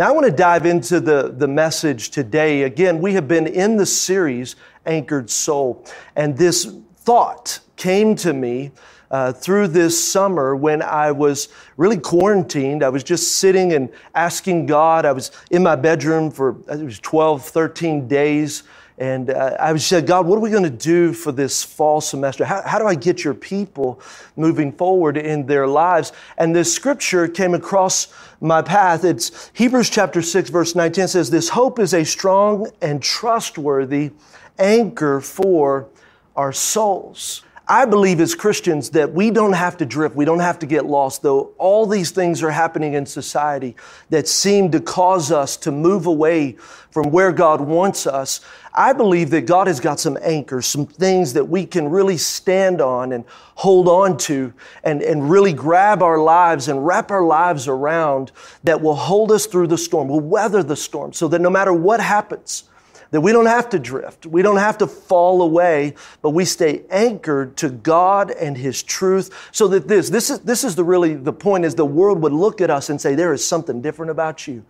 Now, I want to dive into the, the message today. Again, we have been in the series Anchored Soul, and this thought came to me uh, through this summer when I was really quarantined. I was just sitting and asking God. I was in my bedroom for, it was 12, 13 days. And uh, I said, God, what are we going to do for this fall semester? How, how do I get your people moving forward in their lives? And this scripture came across my path. It's Hebrews chapter 6, verse 19 says, This hope is a strong and trustworthy anchor for our souls. I believe as Christians that we don't have to drift, we don't have to get lost, though all these things are happening in society that seem to cause us to move away from where God wants us. I believe that God has got some anchors, some things that we can really stand on and hold on to and, and really grab our lives and wrap our lives around that will hold us through the storm, will weather the storm, so that no matter what happens, that we don't have to drift, we don't have to fall away, but we stay anchored to God and His truth. So that this, this is, this is the really the point is the world would look at us and say, there is something different about you.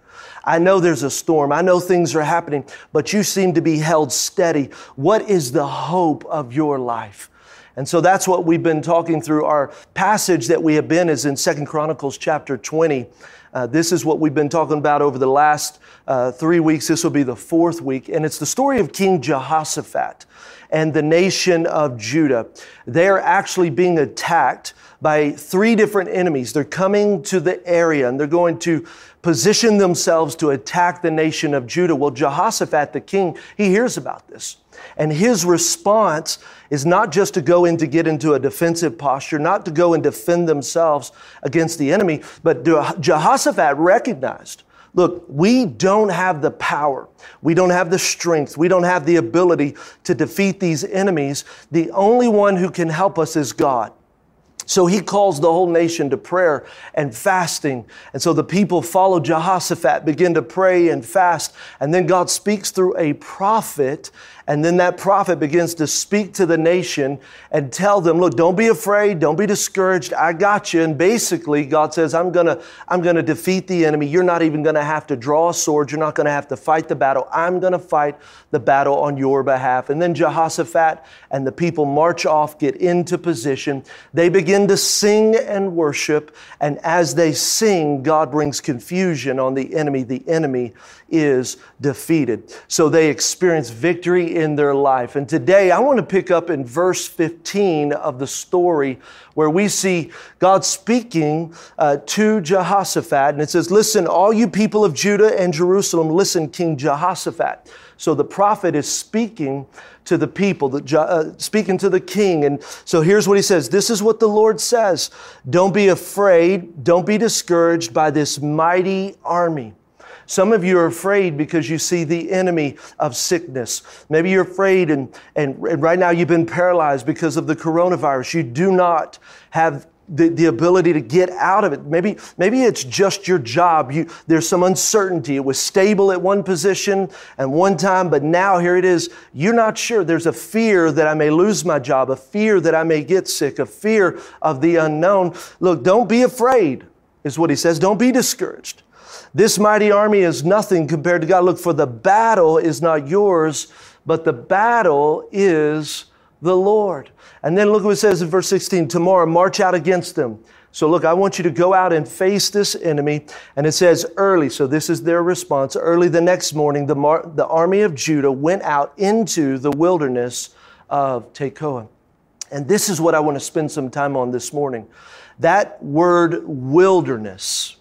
I know there's a storm. I know things are happening, but you seem to be held steady. What is the hope of your life? And so that's what we've been talking through. Our passage that we have been is in Second Chronicles chapter 20. Uh, this is what we've been talking about over the last uh, three weeks. This will be the fourth week. And it's the story of King Jehoshaphat and the nation of Judah. They're actually being attacked by three different enemies. They're coming to the area and they're going to position themselves to attack the nation of Judah. Well, Jehoshaphat, the king, he hears about this. And his response is not just to go in to get into a defensive posture, not to go and defend themselves against the enemy, but Jehoshaphat recognized Look, we don't have the power. We don't have the strength. We don't have the ability to defeat these enemies. The only one who can help us is God. So he calls the whole nation to prayer and fasting. And so the people follow Jehoshaphat, begin to pray and fast. And then God speaks through a prophet and then that prophet begins to speak to the nation and tell them, look, don't be afraid. Don't be discouraged. I got you. And basically, God says, I'm going to, I'm going to defeat the enemy. You're not even going to have to draw a sword. You're not going to have to fight the battle. I'm going to fight the battle on your behalf. And then Jehoshaphat and the people march off, get into position. They begin to sing and worship. And as they sing, God brings confusion on the enemy. The enemy is defeated. So they experience victory in their life. And today I want to pick up in verse 15 of the story where we see God speaking uh, to Jehoshaphat. And it says, Listen, all you people of Judah and Jerusalem, listen, King Jehoshaphat. So the prophet is speaking to the people, uh, speaking to the king. And so here's what he says This is what the Lord says Don't be afraid, don't be discouraged by this mighty army. Some of you are afraid because you see the enemy of sickness. Maybe you're afraid and, and, and right now you've been paralyzed because of the coronavirus. You do not have the, the ability to get out of it. Maybe, maybe it's just your job. You, there's some uncertainty. It was stable at one position and one time, but now here it is. You're not sure. There's a fear that I may lose my job, a fear that I may get sick, a fear of the unknown. Look, don't be afraid, is what he says. Don't be discouraged. This mighty army is nothing compared to God. Look, for the battle is not yours, but the battle is the Lord. And then look what it says in verse 16 tomorrow, march out against them. So look, I want you to go out and face this enemy. And it says early, so this is their response. Early the next morning, the, mar- the army of Judah went out into the wilderness of Tekoa. And this is what I want to spend some time on this morning. That word wilderness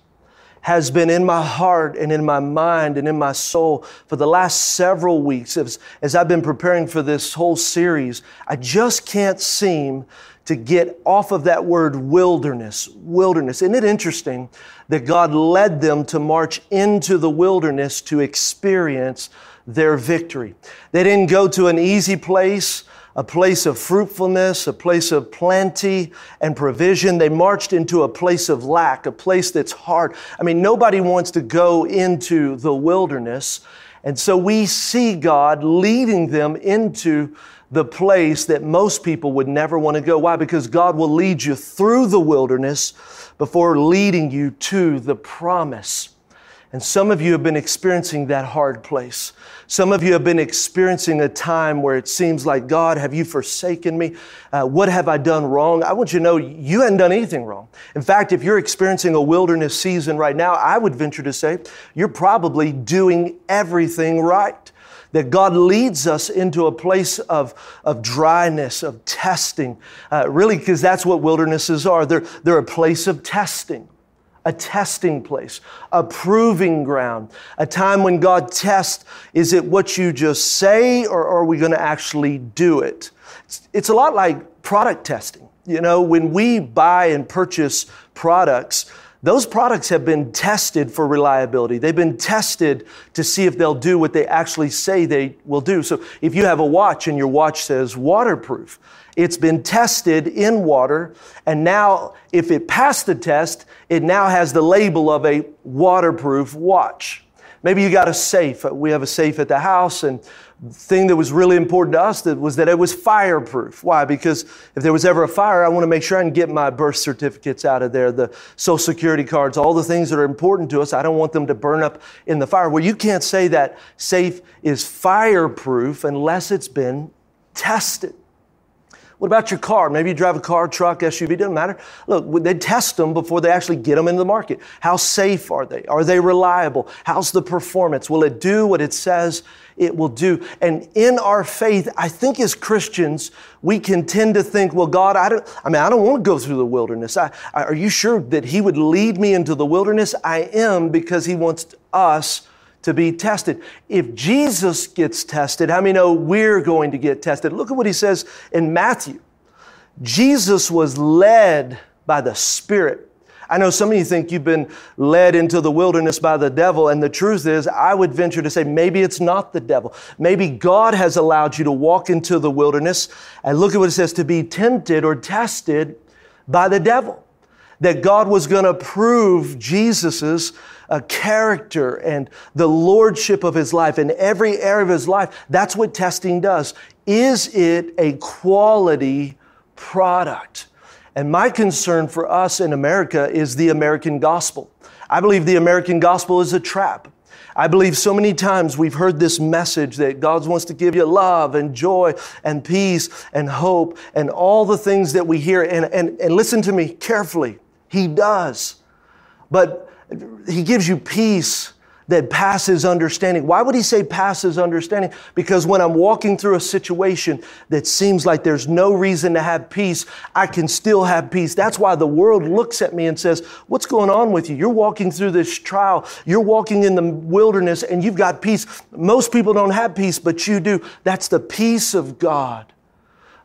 has been in my heart and in my mind and in my soul for the last several weeks. As, as I've been preparing for this whole series, I just can't seem to get off of that word wilderness. Wilderness. Isn't it interesting that God led them to march into the wilderness to experience their victory? They didn't go to an easy place a place of fruitfulness, a place of plenty and provision. They marched into a place of lack, a place that's hard. I mean, nobody wants to go into the wilderness. And so we see God leading them into the place that most people would never want to go. Why? Because God will lead you through the wilderness before leading you to the promise. And some of you have been experiencing that hard place. Some of you have been experiencing a time where it seems like, God, have you forsaken me? Uh, what have I done wrong? I want you to know you hadn't done anything wrong. In fact, if you're experiencing a wilderness season right now, I would venture to say you're probably doing everything right that God leads us into a place of, of dryness, of testing, uh, really, because that's what wildernesses are. They're, they're a place of testing a testing place, a proving ground, a time when God tests is it what you just say or are we going to actually do it? It's, a lot like product testing. You know, when we buy and purchase products, those products have been tested for reliability. They've been tested to see if they'll do what they actually say they will do. So if you have a watch and your watch says waterproof, it's been tested in water, and now if it passed the test, it now has the label of a waterproof watch. Maybe you got a safe. We have a safe at the house, and the thing that was really important to us was that it was fireproof. Why? Because if there was ever a fire, I want to make sure I can get my birth certificates out of there, the social security cards, all the things that are important to us. I don't want them to burn up in the fire. Well, you can't say that safe is fireproof unless it's been tested. What about your car? Maybe you drive a car, truck, SUV, doesn't matter. Look, they test them before they actually get them into the market. How safe are they? Are they reliable? How's the performance? Will it do what it says it will do? And in our faith, I think as Christians, we can tend to think, well, God, I don't, I mean, I don't want to go through the wilderness. I, I, are you sure that He would lead me into the wilderness? I am because He wants us to be tested. If Jesus gets tested, how many know we're going to get tested? Look at what he says in Matthew. Jesus was led by the Spirit. I know some of you think you've been led into the wilderness by the devil, and the truth is, I would venture to say maybe it's not the devil. Maybe God has allowed you to walk into the wilderness, and look at what it says to be tempted or tested by the devil. That God was going to prove Jesus's uh, character and the lordship of his life in every area of his life. That's what testing does. Is it a quality product? And my concern for us in America is the American gospel. I believe the American gospel is a trap. I believe so many times we've heard this message that God wants to give you love and joy and peace and hope and all the things that we hear. And, and, and listen to me carefully. He does. But he gives you peace that passes understanding. Why would he say passes understanding? Because when I'm walking through a situation that seems like there's no reason to have peace, I can still have peace. That's why the world looks at me and says, What's going on with you? You're walking through this trial. You're walking in the wilderness and you've got peace. Most people don't have peace, but you do. That's the peace of God.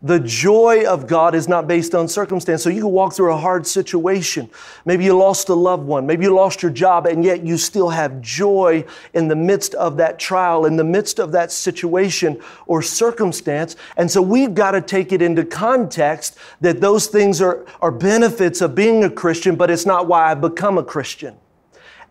The joy of God is not based on circumstance. So you can walk through a hard situation. Maybe you lost a loved one. Maybe you lost your job, and yet you still have joy in the midst of that trial, in the midst of that situation or circumstance. And so we've got to take it into context that those things are, are benefits of being a Christian, but it's not why I've become a Christian.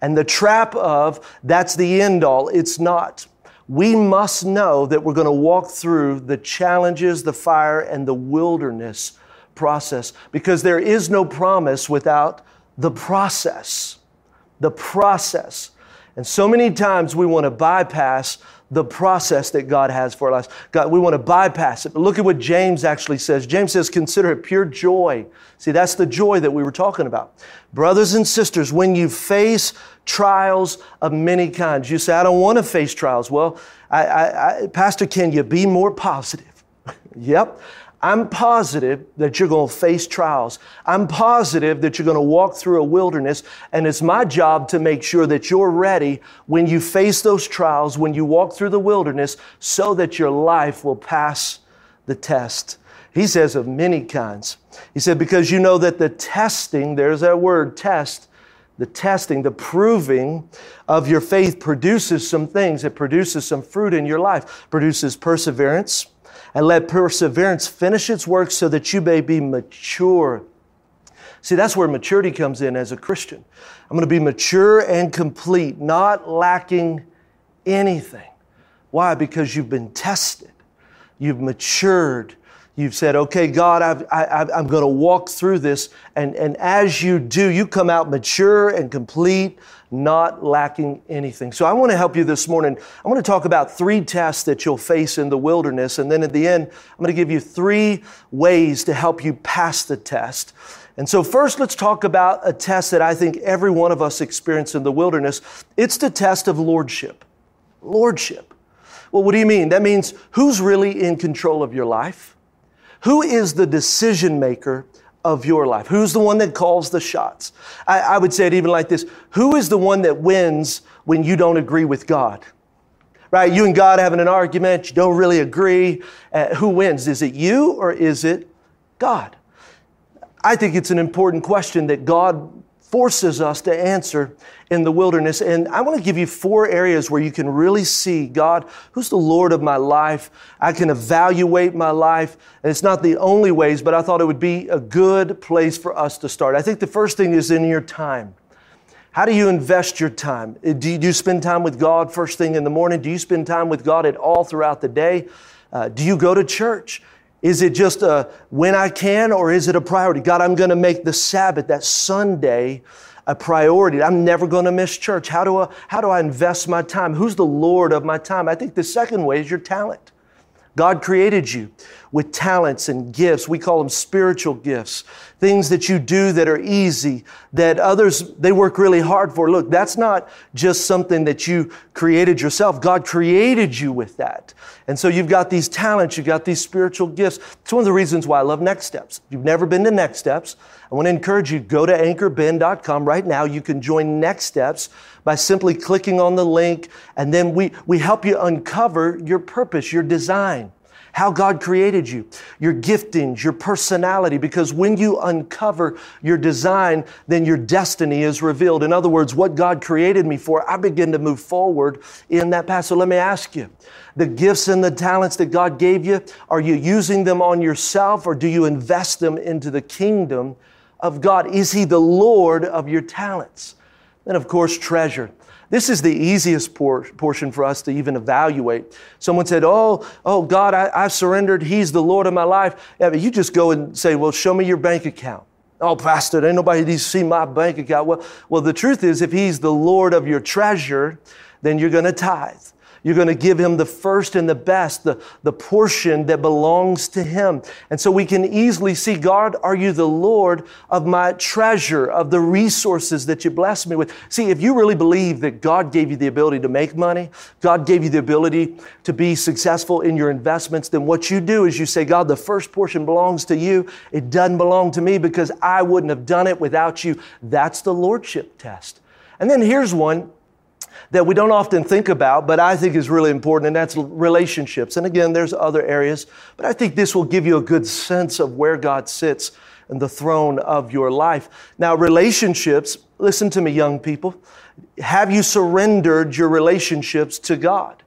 And the trap of that's the end all, it's not we must know that we're going to walk through the challenges, the fire, and the wilderness process because there is no promise without the process. The process. And so many times we want to bypass the process that God has for us. God, we want to bypass it. But look at what James actually says. James says, consider it pure joy. See, that's the joy that we were talking about. Brothers and sisters, when you face trials of many kinds, you say, I don't want to face trials. Well, I, I, I, Pastor, can you be more positive? yep. I'm positive that you're going to face trials. I'm positive that you're going to walk through a wilderness, and it's my job to make sure that you're ready when you face those trials, when you walk through the wilderness, so that your life will pass the test. He says of many kinds. He said, because you know that the testing, there's that word, test, the testing, the proving of your faith produces some things. It produces some fruit in your life, produces perseverance and let perseverance finish its work so that you may be mature. See, that's where maturity comes in as a Christian. I'm going to be mature and complete, not lacking anything. Why? Because you've been tested, you've matured, You've said, okay, God, I've, I, am going to walk through this. And, and as you do, you come out mature and complete, not lacking anything. So I want to help you this morning. I want to talk about three tests that you'll face in the wilderness. And then at the end, I'm going to give you three ways to help you pass the test. And so, first, let's talk about a test that I think every one of us experience in the wilderness. It's the test of lordship. Lordship. Well, what do you mean? That means who's really in control of your life? Who is the decision maker of your life? Who's the one that calls the shots? I, I, would say it even like this Who is the one that wins when you don't agree with God? Right? You and God having an argument, you don't really agree. Uh, who wins? Is it you or is it God? I think it's an important question that God forces us to answer in the wilderness. And I want to give you four areas where you can really see God, who's the Lord of my life. I can evaluate my life. And it's not the only ways, but I thought it would be a good place for us to start. I think the first thing is in your time. How do you invest your time? Do you, spend time with God first thing in the morning? Do you spend time with God at all throughout the day? Uh, do you go to church? Is it just a when I can or is it a priority? God, I'm going to make the Sabbath, that Sunday, a priority. I'm never going to miss church. How do I, how do I invest my time? Who's the Lord of my time? I think the second way is your talent. God created you with talents and gifts. We call them spiritual gifts. Things that you do that are easy, that others, they work really hard for. Look, that's not just something that you created yourself. God created you with that. And so you've got these talents, you've got these spiritual gifts. It's one of the reasons why I love Next Steps. You've never been to Next Steps, I want to encourage you, go to anchorben.com right now. You can join Next Steps by simply clicking on the link, and then we, we help you uncover your purpose, your design how God created you, your giftings, your personality, because when you uncover your design, then your destiny is revealed. In other words, what God created me for, I begin to move forward in that path. So let me ask you the gifts and the talents that God gave you, are you using them on yourself or do you invest them into the kingdom of God? Is He the Lord of your talents? Then, of course, treasure. This is the easiest por- portion for us to even evaluate. Someone said, Oh, oh God, I, I surrendered. He's the Lord of my life. Yeah, you just go and say, Well, show me your bank account. Oh, Pastor, ain't nobody to see my bank account. Well, well, the truth is, if He's the Lord of your treasure, then you're going to tithe. You're going to give him the first and the best, the, the portion that belongs to him. And so we can easily see, God, are you the Lord of my treasure, of the resources that you bless me with? See, if you really believe that God gave you the ability to make money, God gave you the ability to be successful in your investments, then what you do is you say, God, the first portion belongs to you. It doesn't belong to me because I wouldn't have done it without you. That's the lordship test. And then here's one that we don't often think about, but I think is really important, and that's relationships. And again, there's other areas, but I think this will give you a good sense of where God sits in the throne of your life. Now, relationships, listen to me, young people. Have you surrendered your relationships to God?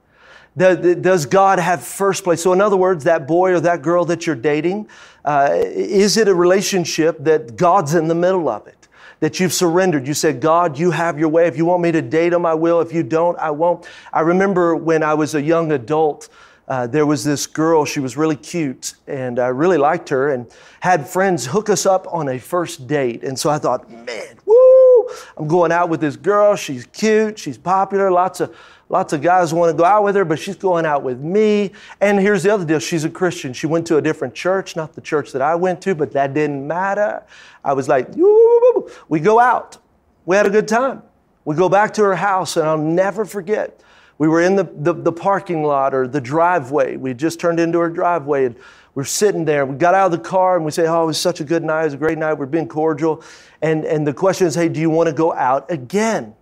Does God have first place? So, in other words, that boy or that girl that you're dating, uh, is it a relationship that God's in the middle of it? That you've surrendered. You said, God, you have your way. If you want me to date them, I will. If you don't, I won't. I remember when I was a young adult, uh, there was this girl, she was really cute, and I really liked her, and had friends hook us up on a first date. And so I thought, man, woo, I'm going out with this girl. She's cute, she's popular, lots of Lots of guys want to go out with her, but she's going out with me. And here's the other deal she's a Christian. She went to a different church, not the church that I went to, but that didn't matter. I was like, we go out. We had a good time. We go back to her house, and I'll never forget. We were in the, the, the parking lot or the driveway. We just turned into her driveway, and we're sitting there. We got out of the car and we say, Oh, it was such a good night. It was a great night. We're being cordial. And, and the question is, Hey, do you want to go out again?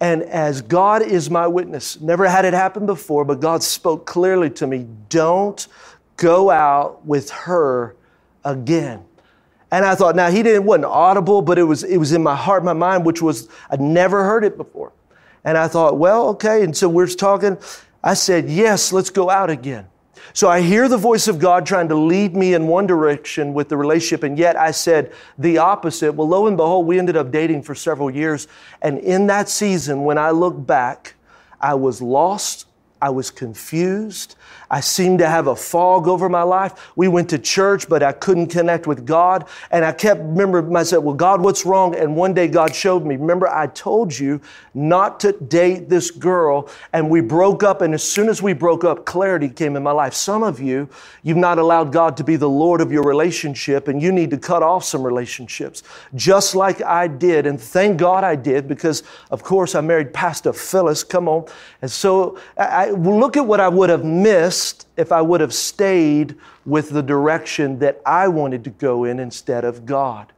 And as God is my witness, never had it happen before, but God spoke clearly to me don't go out with her again. And I thought, now he didn't, wasn't audible, but it was, it was in my heart, my mind, which was, I'd never heard it before. And I thought, well, okay. And so we're talking. I said, yes, let's go out again. So I hear the voice of God trying to lead me in one direction with the relationship, and yet I said the opposite. Well, lo and behold, we ended up dating for several years. And in that season, when I look back, I was lost, I was confused. I seemed to have a fog over my life. We went to church, but I couldn't connect with God. And I kept remember myself, well, God, what's wrong? And one day God showed me, remember, I told you not to date this girl. And we broke up. And as soon as we broke up, clarity came in my life. Some of you, you've not allowed God to be the Lord of your relationship, and you need to cut off some relationships, just like I did. And thank God I did, because of course I married Pastor Phyllis. Come on. And so I, look at what I would have missed if I would have stayed with the direction that I wanted to go in instead of God.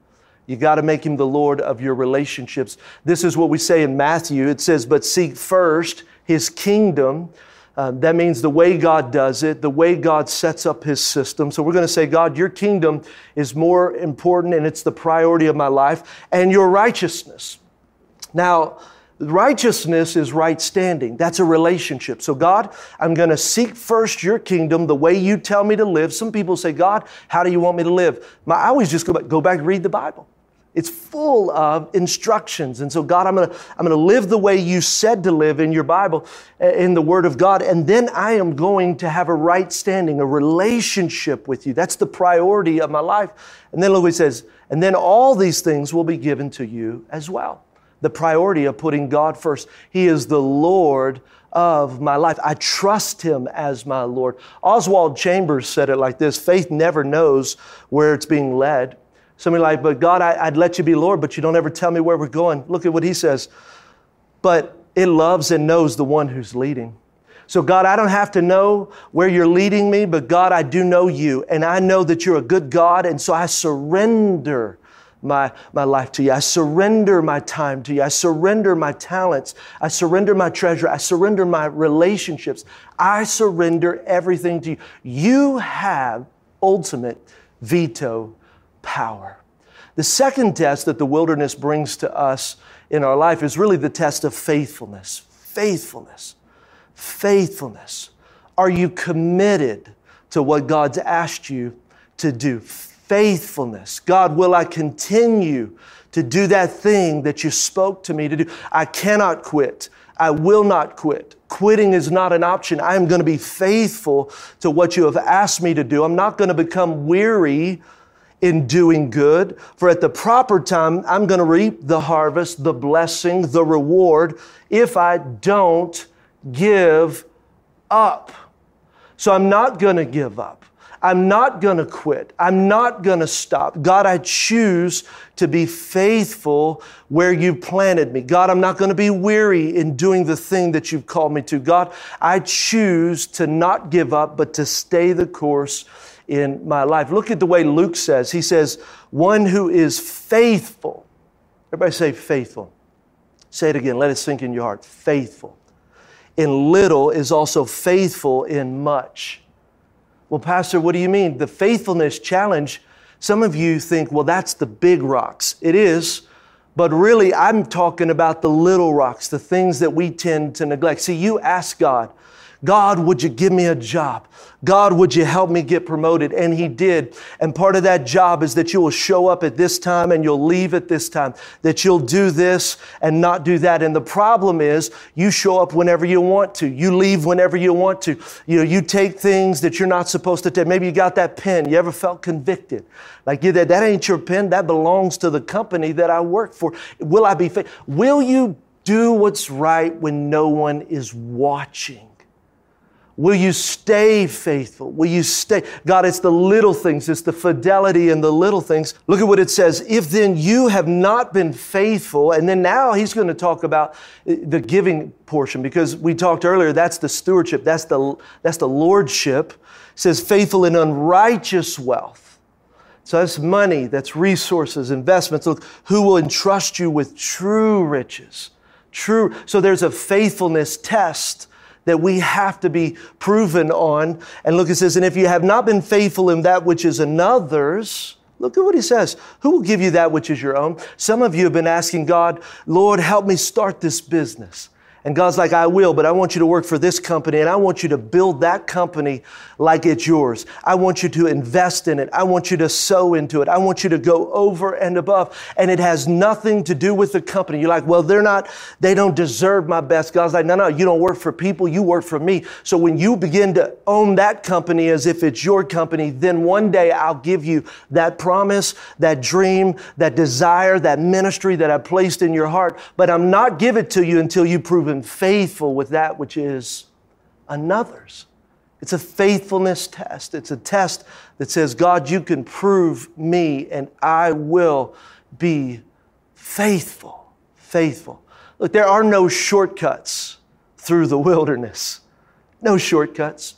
You got to make him the Lord of your relationships. This is what we say in Matthew. It says, But seek first his kingdom. Uh, that means the way God does it, the way God sets up his system. So we're going to say, God, your kingdom is more important and it's the priority of my life, and your righteousness. Now, Righteousness is right standing. That's a relationship. So, God, I'm going to seek first your kingdom the way you tell me to live. Some people say, God, how do you want me to live? My, I always just go back, go back and read the Bible. It's full of instructions. And so, God, I'm going to I'm going to live the way you said to live in your Bible, in the Word of God. And then I am going to have a right standing, a relationship with you. That's the priority of my life. And then look he says, and then all these things will be given to you as well the priority of putting God first. He is the Lord of my life. I trust Him as my Lord. Oswald Chambers said it like this faith never knows where it's being led. Somebody like, but God, I, would let you be Lord, but you don't ever tell me where we're going. Look at what He says. But it loves and knows the one who's leading. So, God, I don't have to know where you're leading me, but God, I do know you. And I know that you're a good God. And so I surrender my, my life to you. I surrender my time to you. I surrender my talents. I surrender my treasure. I surrender my relationships. I surrender everything to you. You have ultimate veto power. The second test that the wilderness brings to us in our life is really the test of faithfulness. Faithfulness. Faithfulness. Are you committed to what God's asked you to do? Faithfulness. God, will I continue to do that thing that you spoke to me to do? I cannot quit. I will not quit. Quitting is not an option. I am going to be faithful to what you have asked me to do. I'm not going to become weary in doing good, for at the proper time, I'm going to reap the harvest, the blessing, the reward if I don't give up. So I'm not going to give up. I'm not going to quit. I'm not going to stop. God, I choose to be faithful where you planted me. God, I'm not going to be weary in doing the thing that you've called me to. God, I choose to not give up, but to stay the course in my life. Look at the way Luke says. He says, one who is faithful. Everybody say faithful. Say it again. Let it sink in your heart. Faithful. In little is also faithful in much. Well, Pastor, what do you mean? The faithfulness challenge, some of you think, well, that's the big rocks. It is, but really, I'm talking about the little rocks, the things that we tend to neglect. See, you ask God, God, would you give me a job? God, would you help me get promoted? And He did. And part of that job is that you will show up at this time and you'll leave at this time, that you'll do this and not do that. And the problem is you show up whenever you want to. You leave whenever you want to. You know, you take things that you're not supposed to take. Maybe you got that pen. You ever felt convicted? Like, yeah, that, that ain't your pen. That belongs to the company that I work for. Will I be faithful? Will you do what's right when no one is watching? Will you stay faithful? Will you stay? God, it's the little things, it's the fidelity in the little things. Look at what it says. If then you have not been faithful, and then now he's going to talk about uh, the giving portion because we talked earlier, that's the stewardship, that's the, that's the lordship. It says faithful in unrighteous wealth. So that's money, that's resources, investments. Look, who will entrust you with true riches? True. So there's a faithfulness test that we have to be proven on. And look, it says, and if you have not been faithful in that which is another's, Look at what he says. Who will give you that which is your own? Some of you have been asking God, Lord, help me start this business. And God's like, I will, but I want you to work for this company and I want you to build that company like it's yours. I want you to invest in it. I want you to sow into it. I want you to go over and above. And it has nothing to do with the company. You're like, well, they're not, they don't deserve my best. God's like, no, no, you don't work for people, you work for me. So when you begin to own that company as if it's your company, then one day I'll give you that promise, that dream, that desire, that ministry that I placed in your heart. But I'm not give it to you until you prove proven faithful with that which is another's. It's a faithfulness test. It's a test that says, God, you can prove me and I will be faithful. Faithful. Look, there are no shortcuts through the wilderness. No shortcuts.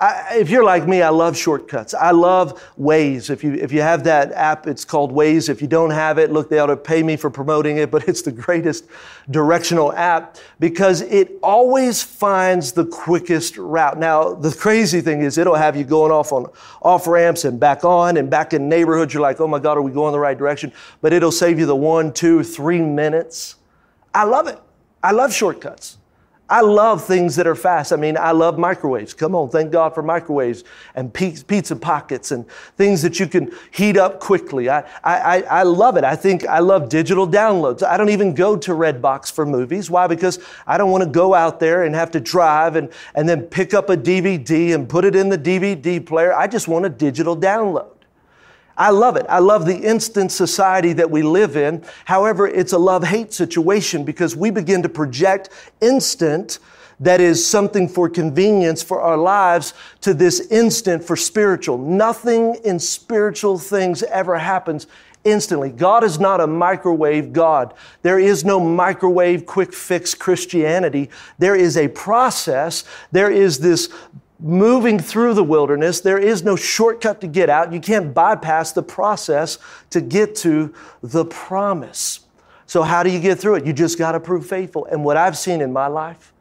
I, if you're like me, I love shortcuts. I love Waze. If you, if you have that app, it's called Waze. If you don't have it, look, they ought to pay me for promoting it, but it's the greatest directional app because it always finds the quickest route. Now, the crazy thing is it'll have you going off on off ramps and back on and back in neighborhoods. You're like, oh my God, are we going the right direction? But it'll save you the one, two, three minutes. I love it. I love shortcuts. I love things that are fast. I mean, I love microwaves. Come on, thank God for microwaves and pizza pockets and things that you can heat up quickly. I, I, I love it. I think I love digital downloads. I don't even go to Redbox for movies. Why? Because I don't want to go out there and have to drive and, and then pick up a DVD and put it in the DVD player. I just want a digital download. I love it. I love the instant society that we live in. However, it's a love hate situation because we begin to project instant that is something for convenience for our lives to this instant for spiritual. Nothing in spiritual things ever happens instantly. God is not a microwave God. There is no microwave quick fix Christianity. There is a process. There is this moving through the wilderness. There is no shortcut to get out. You can't bypass the process to get to the promise. So, how do you get through it? You just got to prove faithful. And what I've seen in my life,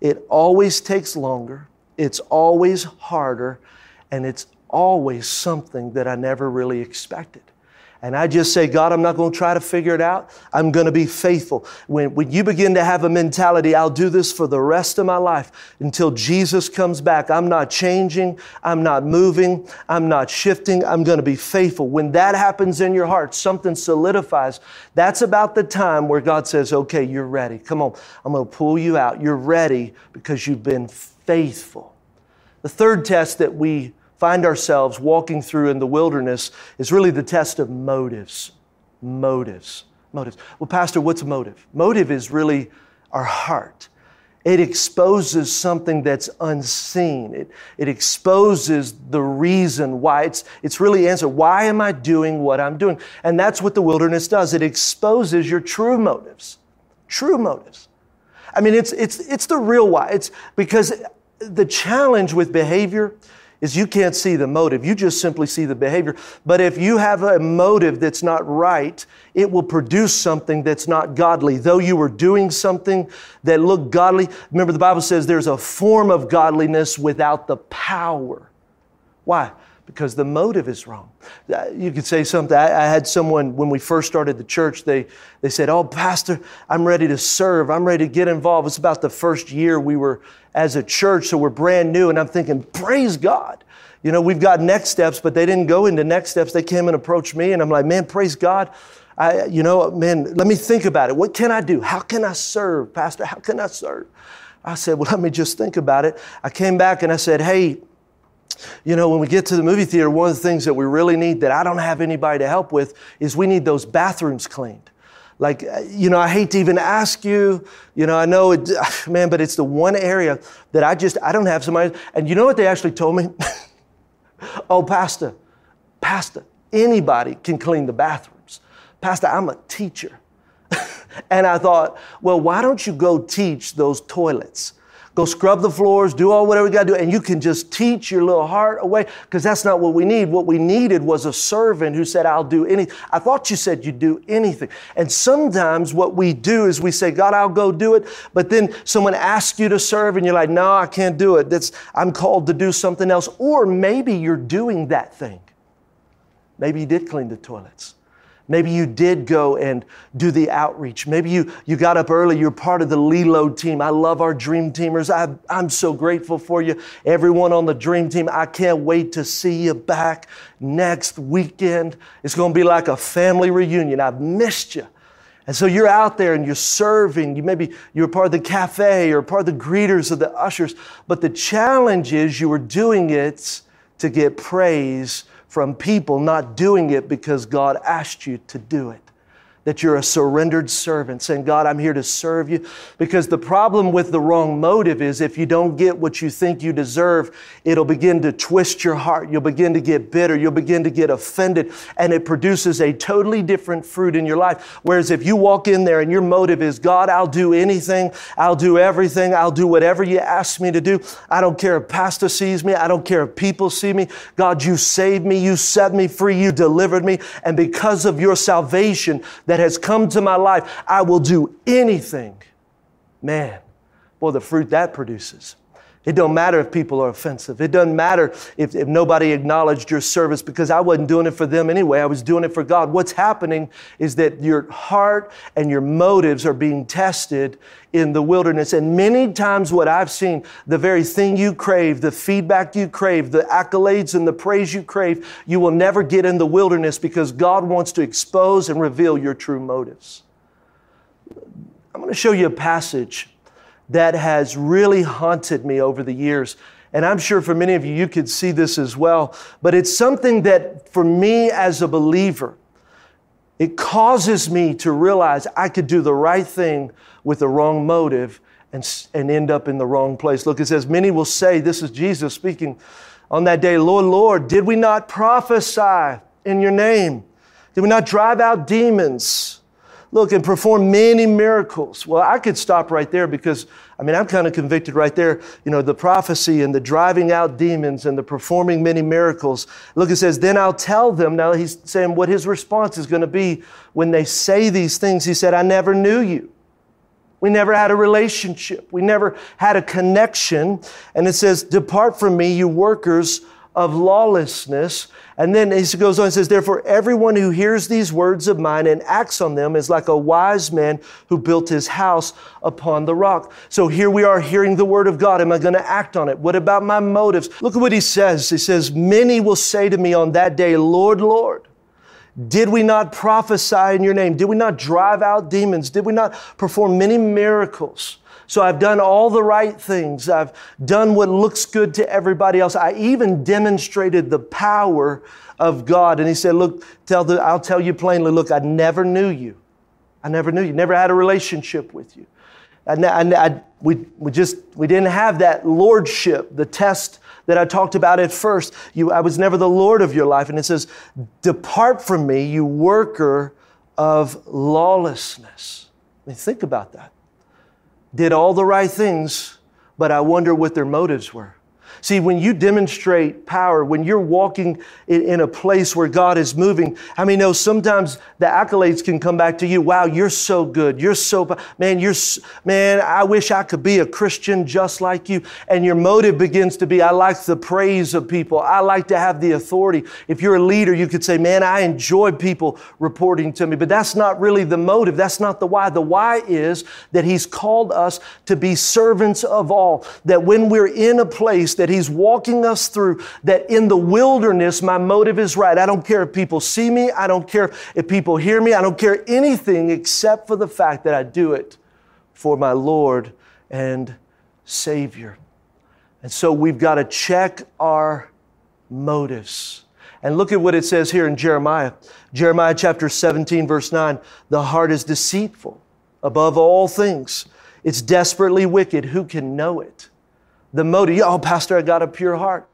it always takes longer, it's always harder, and it's always something that I never really expected. And I just say, God, I'm not going to try to figure it out. I'm going to be faithful. When, when you begin to have a mentality, I'll do this for the rest of my life until Jesus comes back. I'm not changing. I'm not moving. I'm not shifting. I'm going to be faithful. When that happens in your heart, something solidifies. That's about the time where God says, okay, you're ready. Come on. I'm going to pull you out. You're ready because you've been faithful. The third test that we find ourselves walking through in the wilderness is really the test of motives. Motives. Motives. Well, Pastor, what's a motive? Motive is really our heart. It exposes something that's unseen. It, it exposes the reason why. It's, it's really answer. Why am I doing what I'm doing? And that's what the wilderness does. It exposes your true motives. True motives. I mean, it's, it's, it's the real why. It's because the challenge with behavior is you can't see the motive. You just simply see the behavior. But if you have a motive that's not right, it will produce something that's not godly. Though you were doing something that looked godly, remember the Bible says there's a form of godliness without the power. Why? Because the motive is wrong. Uh, you could say something. I, I had someone, when we first started the church, they, they said, Oh, Pastor, I'm ready to serve. I'm ready to get involved. It's about the first year we were as a church, so we're brand new. And I'm thinking, praise God. You know, we've got next steps, but they didn't go into next steps. They came and approached me, and I'm like, man, praise God. I, you know, man, let me think about it. What can I do? How can I serve, Pastor? How can I serve? I said, well, let me just think about it. I came back and I said, hey, you know, when we get to the movie theater, one of the things that we really need that I don't have anybody to help with is we need those bathrooms cleaned. Like, uh, you know, I hate to even ask you, you know, I know it, man, but it's the one area that I just, I don't have somebody. And you know what they actually told me? oh, Pastor, Pastor, anybody can clean the bathrooms. Pastor, I'm a teacher. and I thought, well, why don't you go teach those toilets? Go scrub the floors, do all whatever you got to do, and you can just teach your little heart away because that's not what we need. What we needed was a servant who said, I'll do anything. I thought you said you'd do anything. And sometimes what we do is we say, God, I'll go do it. But then someone asks you to serve and you're like, no, I can't do it. That's, I'm called to do something else. Or maybe you're doing that thing. Maybe you did clean the toilets. Maybe you did go and do the outreach. Maybe you, you got up early. You're part of the Lelo team. I love our dream teamers. I, I'm so grateful for you. Everyone on the dream team, I can't wait to see you back next weekend. It's going to be like a family reunion. I've missed you. And so you're out there and you're serving. You maybe you're part of the cafe or part of the greeters or the ushers. But the challenge is you were doing it to get praise from people not doing it because God asked you to do it that you're a surrendered servant, saying, God, I'm here to serve you. Because the problem with the wrong motive is if you don't get what you think you deserve, it'll begin to twist your heart. You'll begin to get bitter. You'll begin to get offended, and it produces a totally different fruit in your life. Whereas if you walk in there and your motive is, God, I'll do anything, I'll do everything, I'll do whatever you ask me to do. I don't care if pastor sees me, I don't care if people see me. God, you saved me, you set me free, you delivered me. And because of your salvation, that that has come to my life, I will do anything. Man, boy, the fruit that produces. It don't matter if people are offensive. It doesn't matter if, if nobody acknowledged your service because I wasn't doing it for them anyway. I was doing it for God. What's happening is that your heart and your motives are being tested in the wilderness. And many times what I've seen, the very thing you crave, the feedback you crave, the accolades and the praise you crave, you will never get in the wilderness because God wants to expose and reveal your true motives. I'm going to show you a passage that has really haunted me over the years. And I'm sure for many of you, you could see this as well. But it's something that for me as a believer, it causes me to realize I could do the right thing with the wrong motive and, and end up in the wrong place. Look, it says, Many will say, This is Jesus speaking on that day, Lord, Lord, did we not prophesy in your name? Did we not drive out demons? Look and perform many miracles. Well, I could stop right there because, I mean, I'm kind of convicted right there. You know, the prophecy and the driving out demons and the performing many miracles. Look, it says, then I'll tell them. Now he's saying what his response is going to be when they say these things. He said, I never knew you. We never had a relationship. We never had a connection. And it says, Depart from me, you workers of lawlessness. And then he goes on and says, Therefore, everyone who hears these words of mine and acts on them is like a wise man who built his house upon the rock. So here we are hearing the word of God. Am I going to act on it? What about my motives? Look at what he says. He says, Many will say to me on that day, Lord, Lord. Did we not prophesy in your name? Did we not drive out demons? Did we not perform many miracles? So I've done all the right things. I've done what looks good to everybody else. I even demonstrated the power of God. And he said, Look, tell the, I'll tell you plainly, look, I never knew you. I never knew you, never had a relationship with you. And I, I, we, we just, we didn't have that lordship, the test that I talked about at first. You, I was never the Lord of your life. And it says, Depart from me, you worker of lawlessness. I mean, think about that did all the right things, but I wonder what their motives were. See, when you demonstrate power, when you're walking in, in, a place where God is moving, I mean, no, sometimes the accolades can come back to you. Wow, you're so good. You're so, man, you're, man, I wish I could be a Christian just like you. And your motive begins to be, I like the praise of people. I like to have the authority. If you're a leader, you could say, man, I enjoy people reporting to me. But that's not really the motive. That's not the why. The why is that He's called us to be servants of all. That when we're in a place that He's walking us through, that in the wilderness, my motive is right. I don't care if people see me. I don't care if people hear me. I don't care anything except for the fact that I do it for my Lord and Savior. And so we've got to check our motives. And look at what it says here in Jeremiah. Jeremiah chapter 17, verse 9. The heart is deceitful above all things. It's desperately wicked. Who can know it? The motive. Oh, Pastor, I got a pure heart.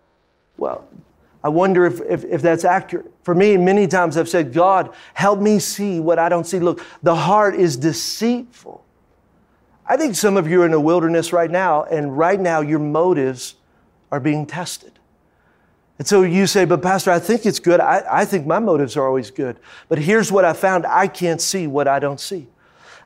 Well, I wonder if, if, if, that's accurate. For me, many times I've said, God, help me see what I don't see. Look, the heart is deceitful. I think some of you are in a wilderness right now, and right now your motives are being tested. And so you say, but Pastor, I think it's good. I, I think my motives are always good. But here's what I found I can't see what I don't see.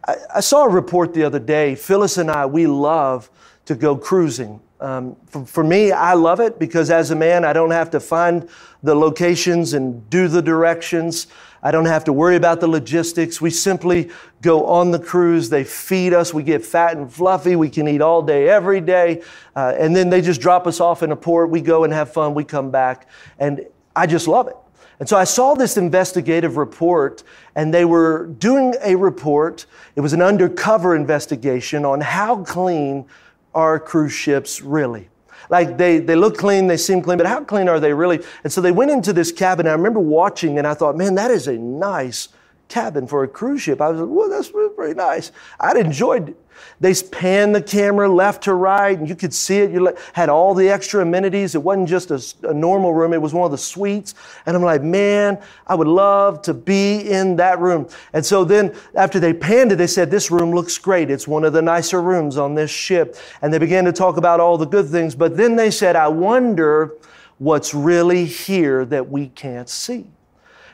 I, I saw a report the other day. Phyllis and I, we love to go cruising Um, for, for, me, I love it because as a man, I don't have to find the locations and do the directions. I don't have to worry about the logistics. We simply go on the cruise. They feed us. We get fat and fluffy. We can eat all day, every day. Uh, and then they just drop us off in a port. We go and have fun. We come back. And I just love it. And so I saw this investigative report, and they were doing a report. It was an undercover investigation on how clean are cruise ships really. Like they, they look clean, they seem clean, but how clean are they really? And so they went into this cabin. I remember watching and I thought, man, that is a nice cabin for a cruise ship. I was like, well, that's pretty nice. I'd enjoyed they panned the camera left to right, and you could see it. You had all the extra amenities. It wasn't just a, a, normal room, it was one of the suites. And I'm like, man, I would love to be in that room. And so then, after they panned it, they said, This room looks great. It's one of the nicer rooms on this ship. And they began to talk about all the good things. But then they said, I wonder what's really here that we can't see.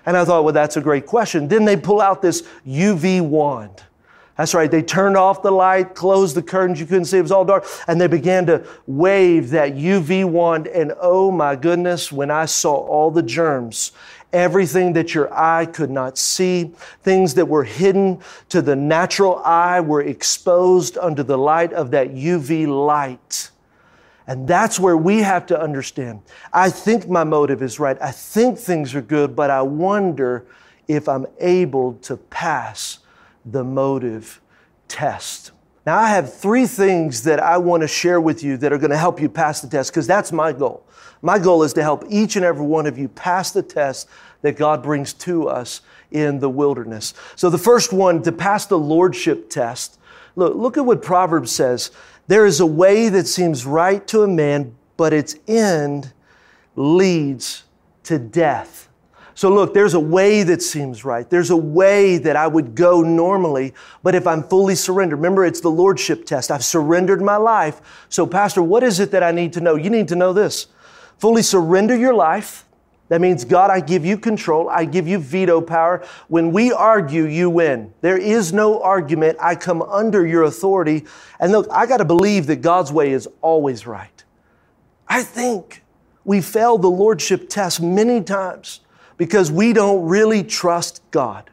And I thought, well, that's a great question. Then they pull out this UV wand. That's right. They turned off the light, closed the curtains. You couldn't see. It was all dark. And they began to wave that UV wand. And oh my goodness, when I saw all the germs, everything that your eye could not see, things that were hidden to the natural eye were exposed under the light of that UV light. And that's where we have to understand. I think my motive is right. I think things are good, but I wonder if I'm able to pass the motive test. Now, I have three things that I want to share with you that are going to help you pass the test because that's my goal. My goal is to help each and every one of you pass the test that God brings to us in the wilderness. So, the first one, to pass the lordship test, look, look at what Proverbs says. There is a way that seems right to a man, but its end leads to death. So, look, there's a way that seems right. There's a way that I would go normally, but if I'm fully surrendered, remember, it's the Lordship test. I've surrendered my life. So, Pastor, what is it that I need to know? You need to know this fully surrender your life. That means, God, I give you control. I give you veto power. When we argue, you win. There is no argument. I come under your authority. And look, I got to believe that God's way is always right. I think we failed the Lordship test many times because we don't really trust God.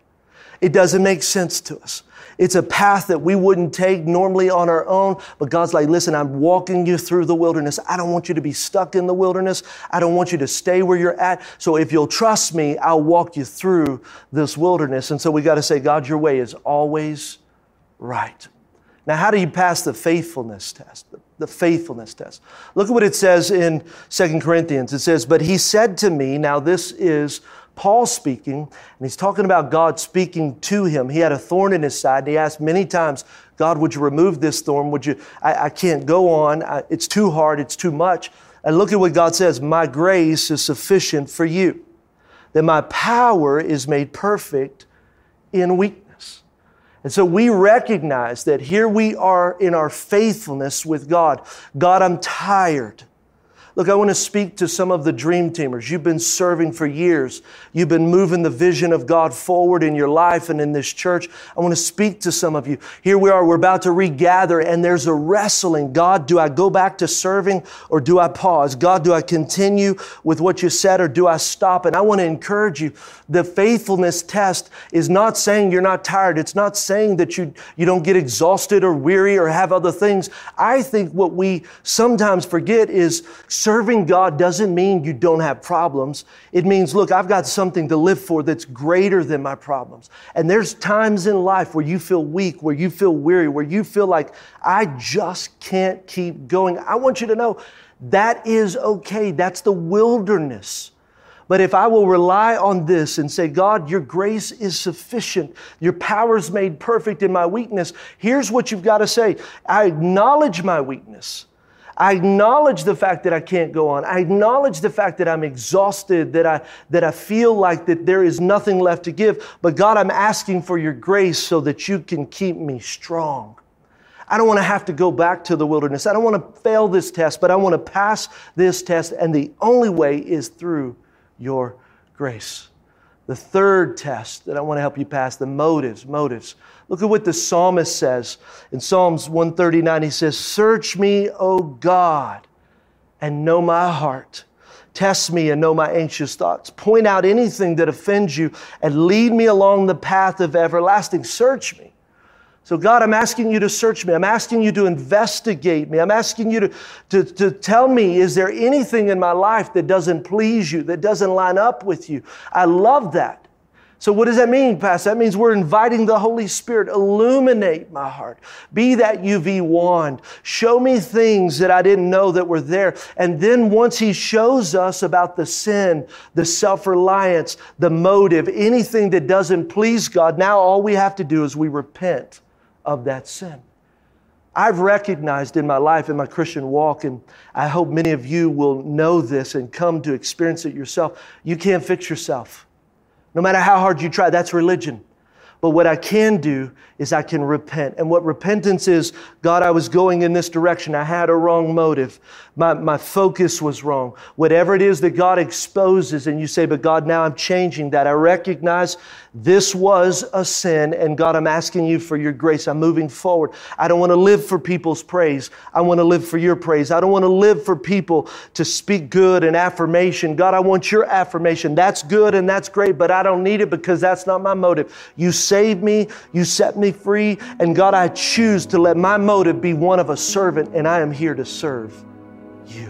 It doesn't make sense to us. It's a path that we wouldn't take normally on our own, but God's like, listen, I'm walking you through the wilderness. I don't want you to be stuck in the wilderness. I don't want you to stay where you're at. So if you'll trust me, I'll walk you through this wilderness. And so we got to say, God, your way is always right. Now, how do you pass the faithfulness test? The faithfulness test. Look at what it says in Second Corinthians. It says, But he said to me, now this is Paul speaking, and he's talking about God speaking to him. He had a thorn in his side, and he asked many times, God, would you remove this thorn? Would you, I, I can't go on. I, it's too hard. It's too much. And look at what God says, My grace is sufficient for you, that my power is made perfect in weakness. And so we recognize that here we are in our faithfulness with God. God, I'm tired. Look, I want to speak to some of the dream teamers. You've been serving for years. You've been moving the vision of God forward in your life and in this church. I want to speak to some of you. Here we are, we're about to regather, and there's a wrestling. God, do I go back to serving or do I pause? God, do I continue with what you said or do I stop? And I want to encourage you. The faithfulness test is not saying you're not tired. It's not saying that you, you don't get exhausted or weary or have other things. I think what we sometimes forget is Serving God doesn't mean you don't have problems. It means, look, I've got something to live for that's greater than my problems. And there's times in life where you feel weak, where you feel weary, where you feel like, I just can't keep going. I want you to know that is okay. That's the wilderness. But if I will rely on this and say, God, your grace is sufficient, your power is made perfect in my weakness, here's what you've got to say I acknowledge my weakness. I acknowledge the fact that I can't go on. I acknowledge the fact that I'm exhausted, that I, that I feel like that there is nothing left to give. But God, I'm asking for your grace so that you can keep me strong. I don't want to have to go back to the wilderness. I don't want to fail this test, but I want to pass this test. And the only way is through your grace. The third test that I want to help you pass the motives, motives. Look at what the psalmist says in Psalms 139. He says, Search me, O God, and know my heart. Test me and know my anxious thoughts. Point out anything that offends you and lead me along the path of everlasting. Search me. So, God, I'm asking you to search me. I'm asking you to investigate me. I'm asking you to, to, to tell me, is there anything in my life that doesn't please you, that doesn't line up with you? I love that. So, what does that mean, Pastor? That means we're inviting the Holy Spirit, illuminate my heart. Be that UV wand. Show me things that I didn't know that were there. And then once He shows us about the sin, the self reliance, the motive, anything that doesn't please God, now all we have to do is we repent of that sin. I've recognized in my life, in my Christian walk, and I hope many of you will know this and come to experience it yourself. You can't fix yourself. No matter how hard you try, that's religion. But what I can do is I can repent. And what repentance is, God, I was going in this direction. I had a wrong motive. My, my focus was wrong. Whatever it is that God exposes, and you say, but God, now I'm changing that. I recognize this was a sin, and God, I'm asking you for your grace. I'm moving forward. I don't want to live for people's praise. I want to live for your praise. I don't want to live for people to speak good and affirmation. God, I want your affirmation. That's good and that's great, but I don't need it because that's not my motive. You saved me, you set me free, and God, I choose to let my motive be one of a servant, and I am here to serve you.